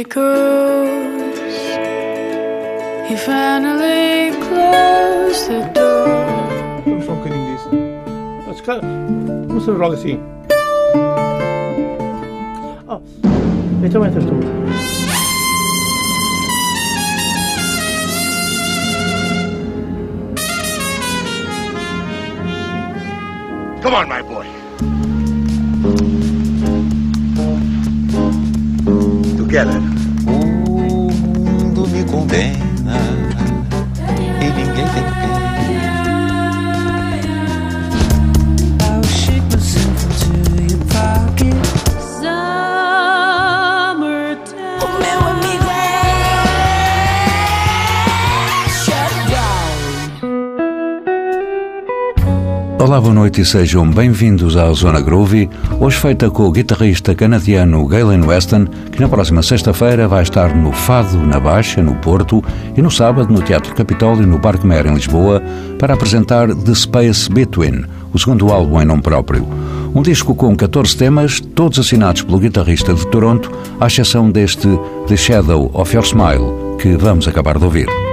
echoes. He finally closed the door. I'm fucking in this. That's kind of. What's the wrong scene? Oh, it's a winter storm. Come on, my boy. Together. Olá, boa noite e sejam bem-vindos à Zona Groovy, hoje feita com o guitarrista canadiano Galen Weston, que na próxima sexta-feira vai estar no Fado, na Baixa, no Porto, e no sábado no Teatro Capitólio, no Parque Mer, em Lisboa, para apresentar The Space Between, o segundo álbum em nome próprio. Um disco com 14 temas, todos assinados pelo guitarrista de Toronto, à exceção deste The Shadow of Your Smile, que vamos acabar de ouvir.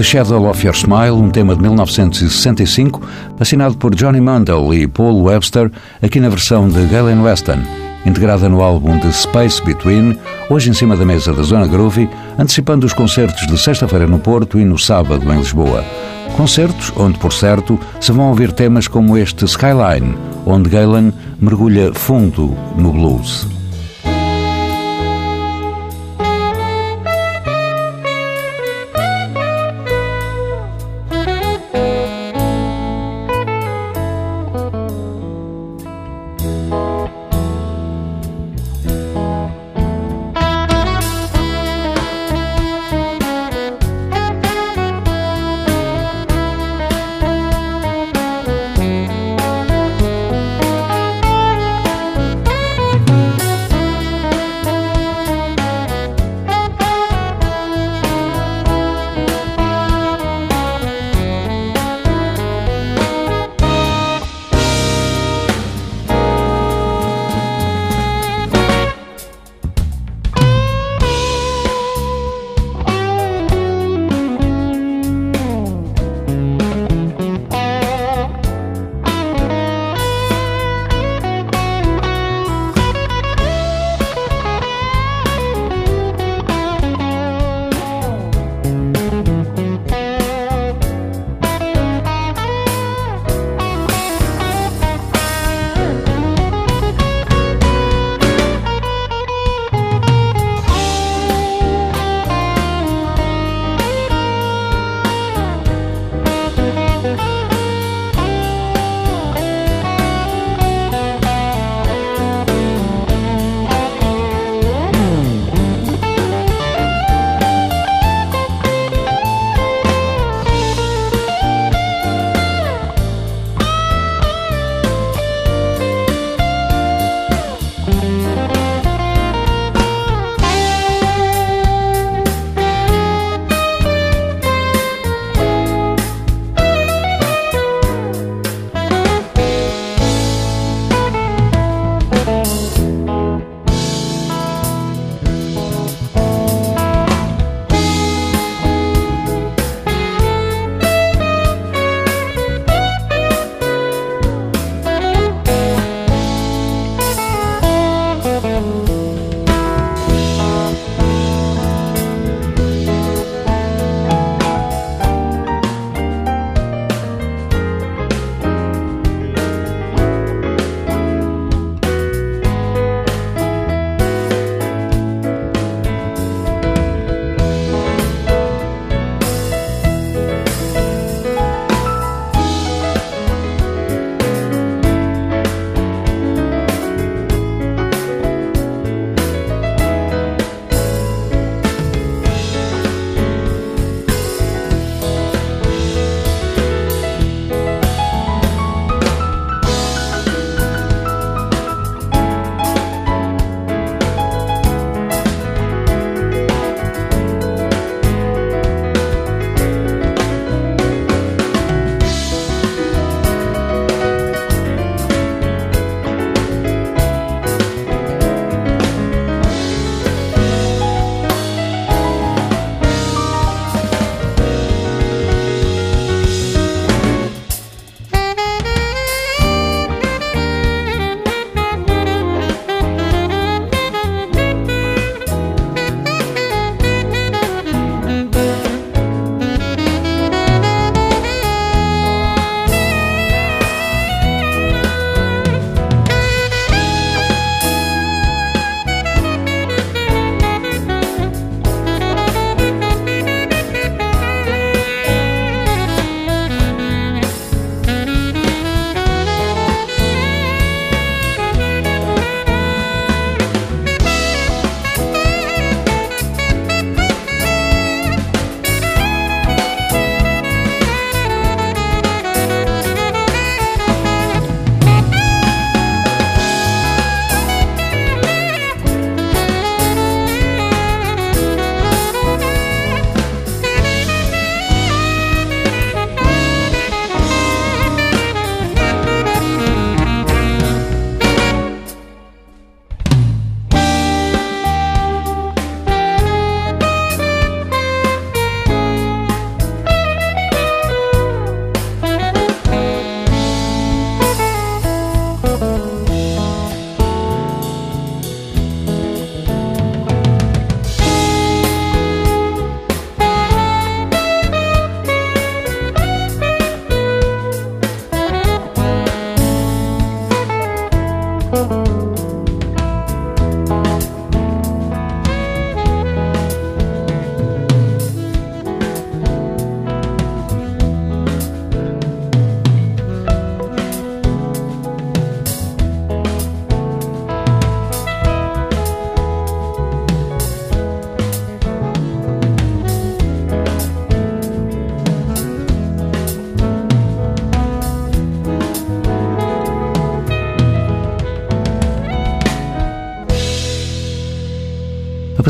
The Shadow of Your Smile, um tema de 1965, assinado por Johnny Mandel e Paul Webster, aqui na versão de Galen Weston, integrada no álbum The Space Between, hoje em cima da mesa da Zona Groovy, antecipando os concertos de sexta-feira no Porto e no sábado em Lisboa. Concertos onde, por certo, se vão ouvir temas como este Skyline, onde Galen mergulha fundo no blues.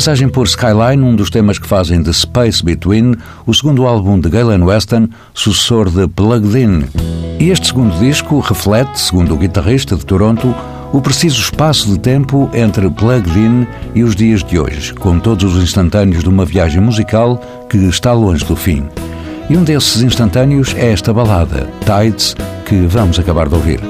Passagem por Skyline, um dos temas que fazem de Space Between o segundo álbum de Galen Weston, sucessor de Plugged In. E este segundo disco reflete, segundo o guitarrista de Toronto, o preciso espaço de tempo entre Plugged In e os dias de hoje, com todos os instantâneos de uma viagem musical que está longe do fim. E um desses instantâneos é esta balada, Tides, que vamos acabar de ouvir.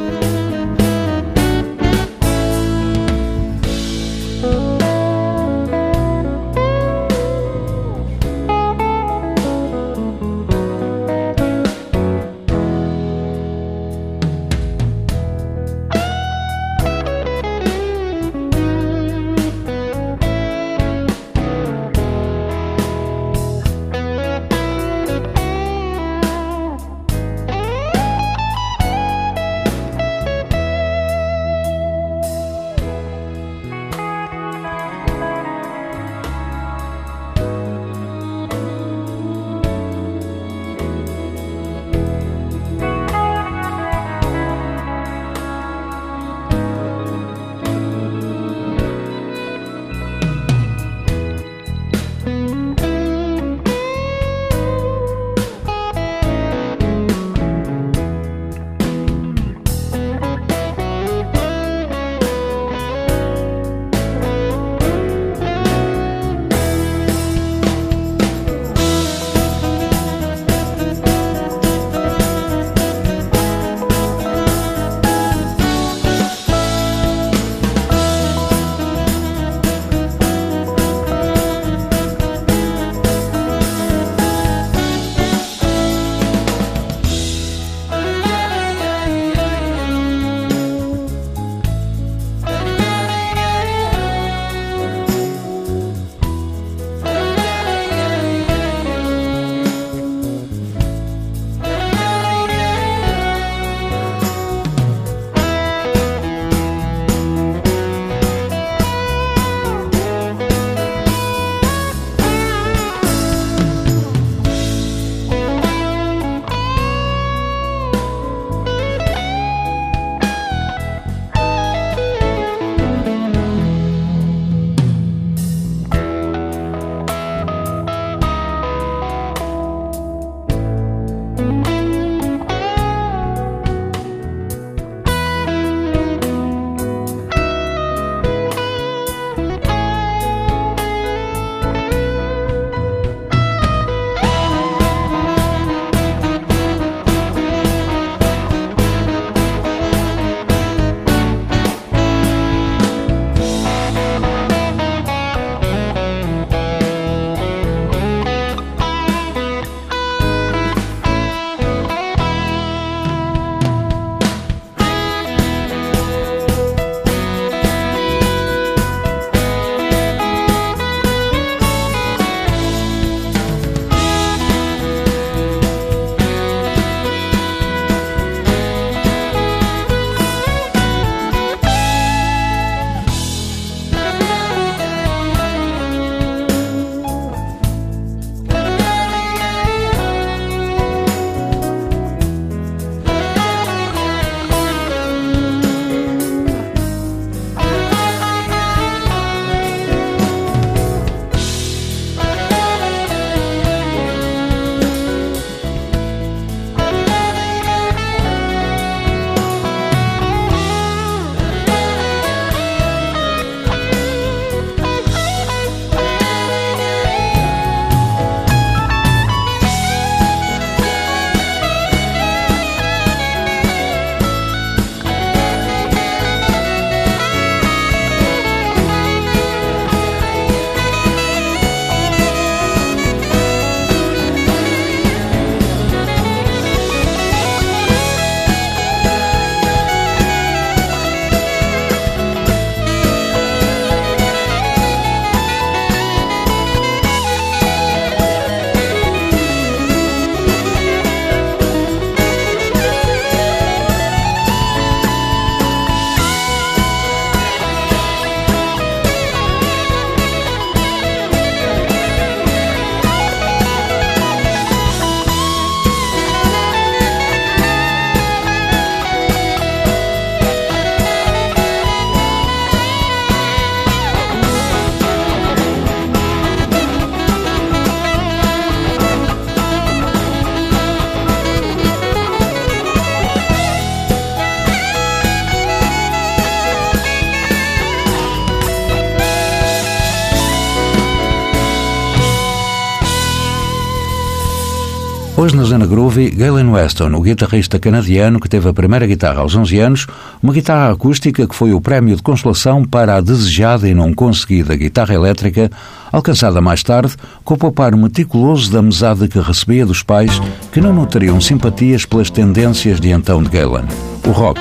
Hoje na Zona Groovy, Galen Weston, o guitarrista canadiano que teve a primeira guitarra aos 11 anos, uma guitarra acústica que foi o prémio de consolação para a desejada e não conseguida guitarra elétrica, alcançada mais tarde com o poupar meticuloso da mesada que recebia dos pais que não notariam simpatias pelas tendências de então de Galen, o rock.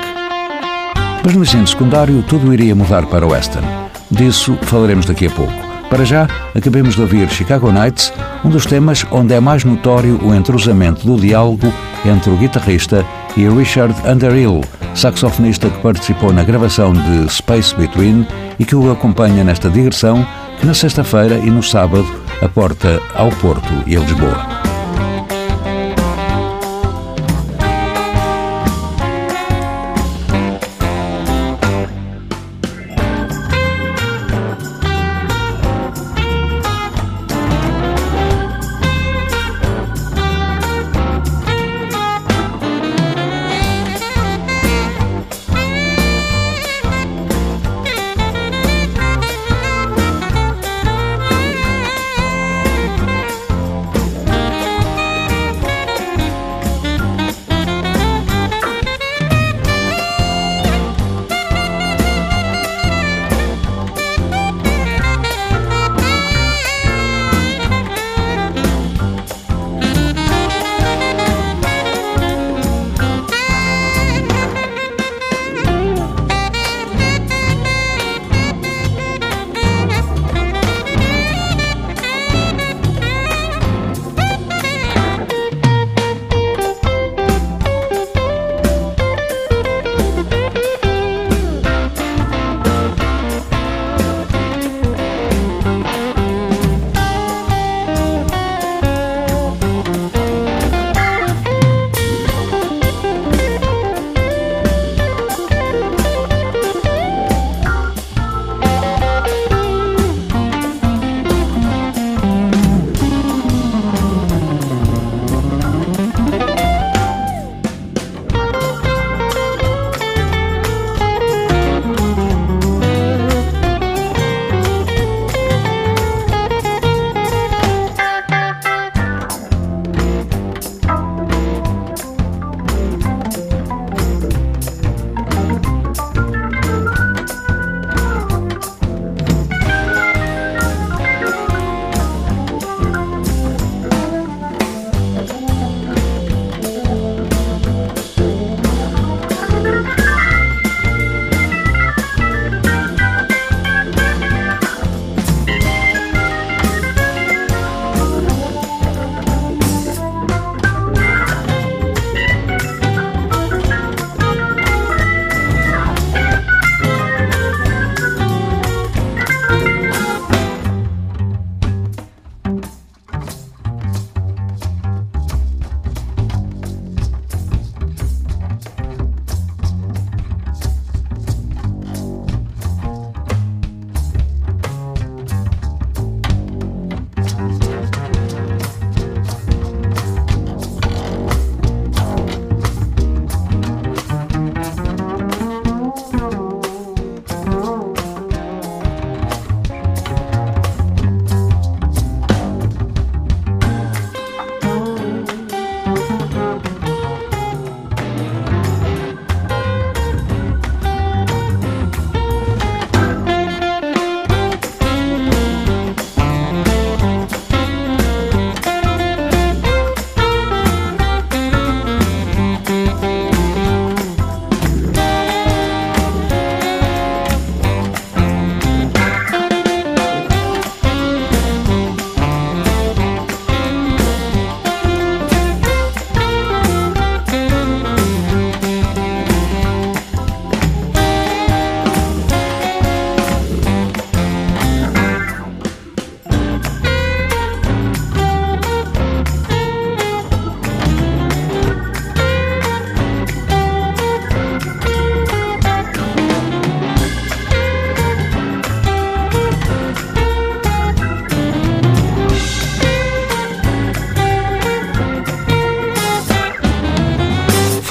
Mas no ensino secundário tudo iria mudar para Weston. Disso falaremos daqui a pouco. Para já, acabemos de ouvir Chicago Nights, um dos temas onde é mais notório o entrosamento do diálogo entre o guitarrista e Richard Underhill, saxofonista que participou na gravação de Space Between e que o acompanha nesta digressão que na sexta-feira e no sábado aporta ao Porto e a Lisboa.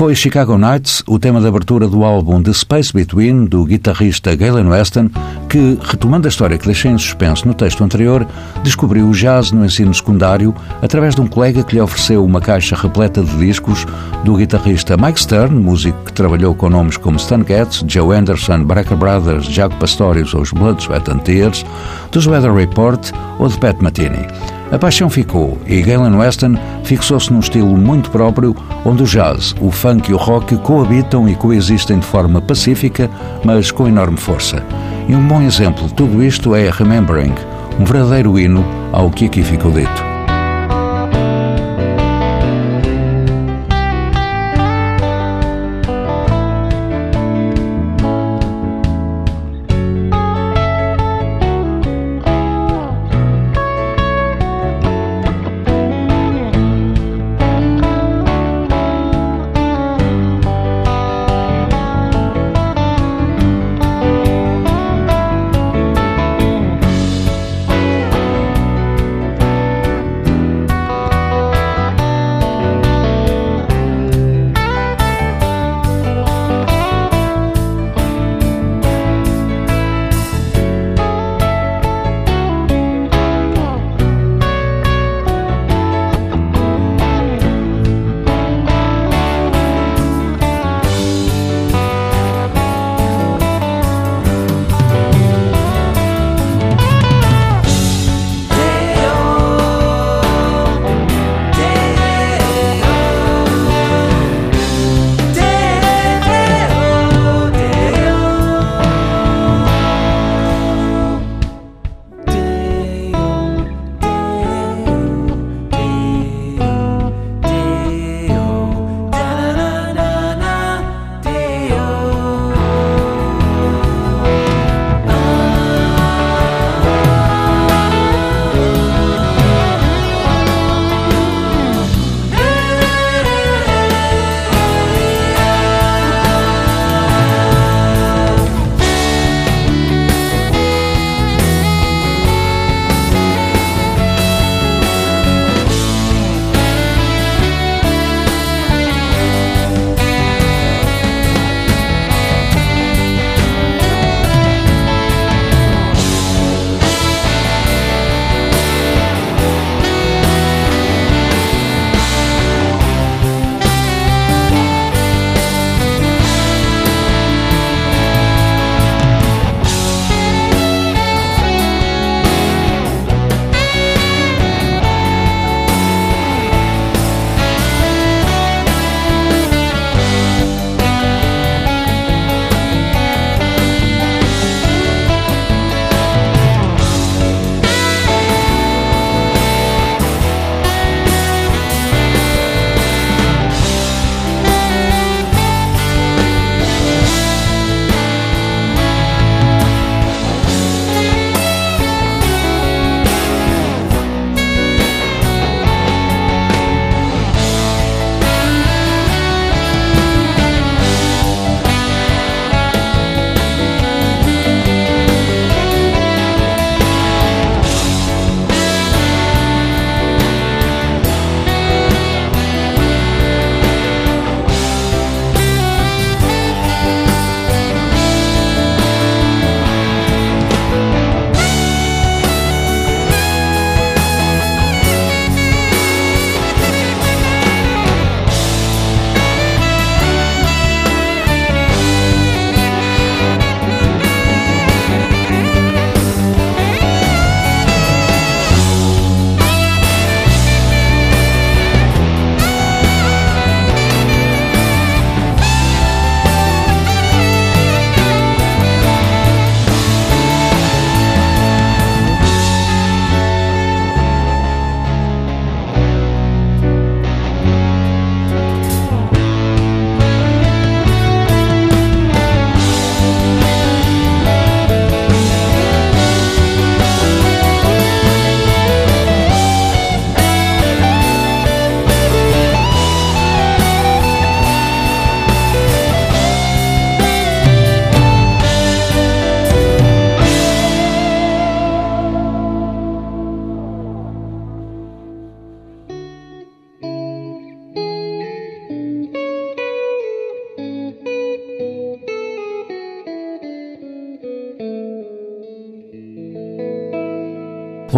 Foi Chicago Nights, o tema de abertura do álbum The Space Between, do guitarrista Galen Weston, que, retomando a história que deixei em suspenso no texto anterior, descobriu o jazz no ensino secundário através de um colega que lhe ofereceu uma caixa repleta de discos do guitarrista Mike Stern, músico que trabalhou com nomes como Stan Getz, Joe Anderson, Brecker Brothers, Jaco Pastorius ou os Blood, Sweat and Tears, dos Weather Report ou de Pat Metheny. A paixão ficou e Galen Weston fixou-se num estilo muito próprio, onde o jazz, o funk e o rock coabitam e coexistem de forma pacífica, mas com enorme força. E um bom exemplo de tudo isto é Remembering, um verdadeiro hino ao que aqui ficou dito.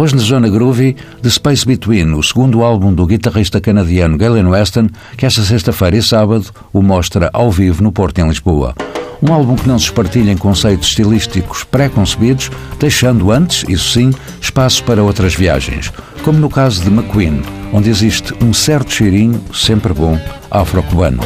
Hoje na Zona Groovy, The Space Between, o segundo álbum do guitarrista canadiano Galen Weston, que esta sexta-feira e sábado o mostra ao vivo no Porto em Lisboa. Um álbum que não se espartilha em conceitos estilísticos pré-concebidos, deixando antes, isso sim, espaço para outras viagens, como no caso de McQueen, onde existe um certo cheirinho, sempre bom, afro-cubano.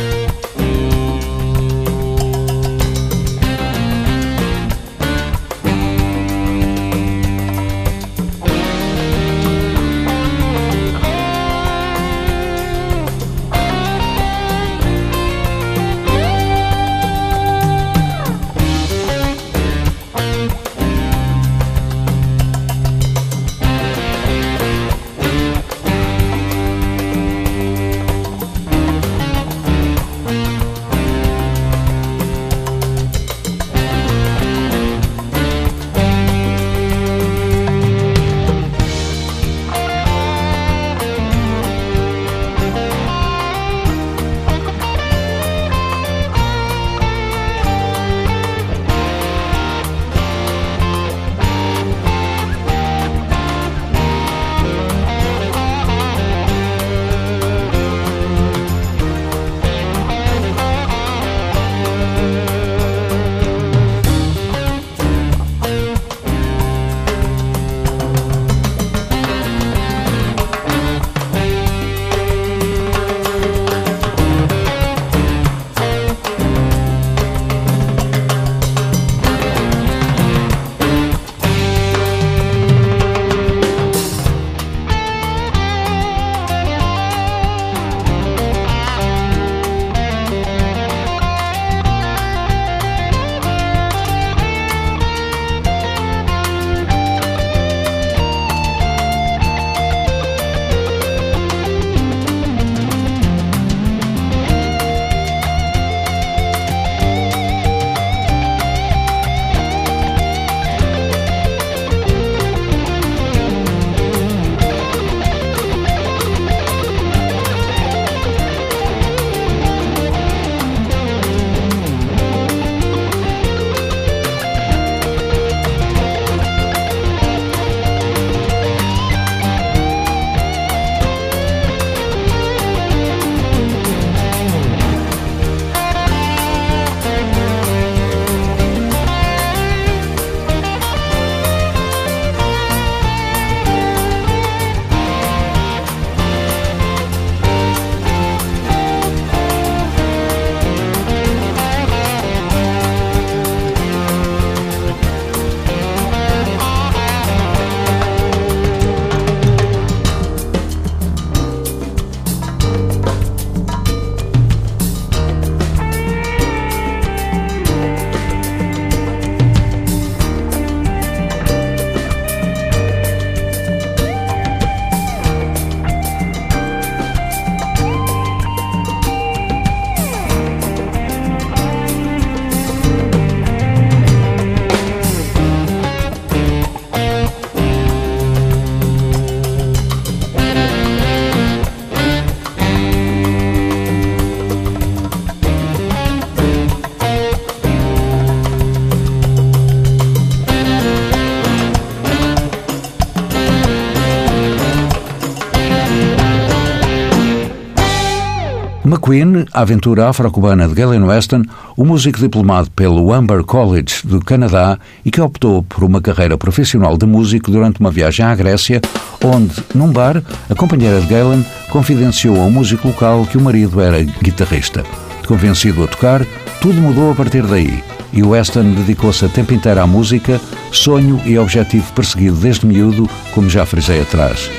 McQueen, a aventura afro-cubana de Galen Weston, o músico diplomado pelo Amber College do Canadá e que optou por uma carreira profissional de músico durante uma viagem à Grécia, onde, num bar, a companheira de Galen confidenciou a um músico local que o marido era guitarrista. Convencido a tocar, tudo mudou a partir daí e Weston dedicou-se a tempo inteiro à música, sonho e objetivo perseguido desde miúdo, como já frisei atrás.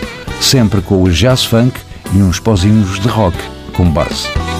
Sempre com o jazz funk e uns pozinhos de rock como base.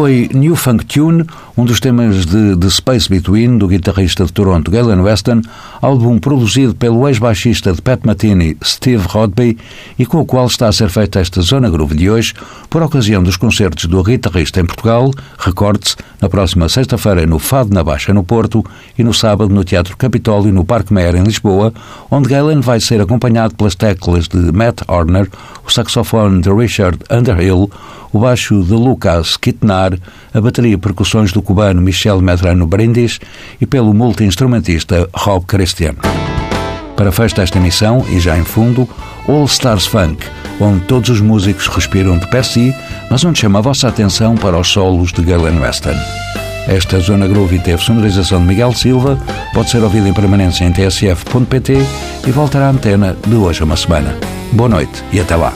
Foi New Funk Tune, um dos temas de The Space Between, do guitarrista de Toronto Galen Weston, álbum produzido pelo ex-baixista de Pat Matini, Steve Rodby, e com o qual está a ser feita esta Zona Groove de hoje, por ocasião dos concertos do guitarrista em Portugal, recorde-se, na próxima sexta-feira no Fado na Baixa, no Porto, e no sábado no Teatro Capitólio, no Parque Meyer, em Lisboa, onde Galen vai ser acompanhado pelas teclas de Matt Horner, o saxofone de Richard Underhill, o baixo de Lucas Kitnar, a bateria e percussões do cubano Michel Medrano Brindis e pelo multi-instrumentista Rob Christian. Para festa esta emissão, e já em fundo, All Stars Funk, onde todos os músicos respiram de pé si, mas onde chama a vossa atenção para os solos de Galen Weston. Esta Zona Groove teve sonorização de Miguel Silva, pode ser ouvida em permanência em tsf.pt e voltará à antena de hoje a uma semana. Boa noite e até lá.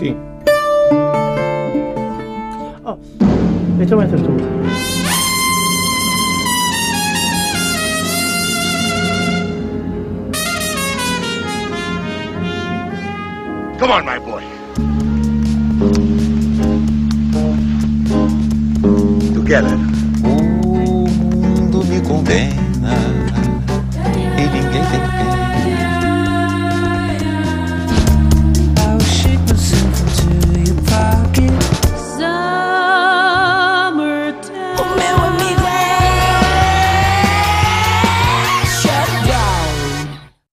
Vamos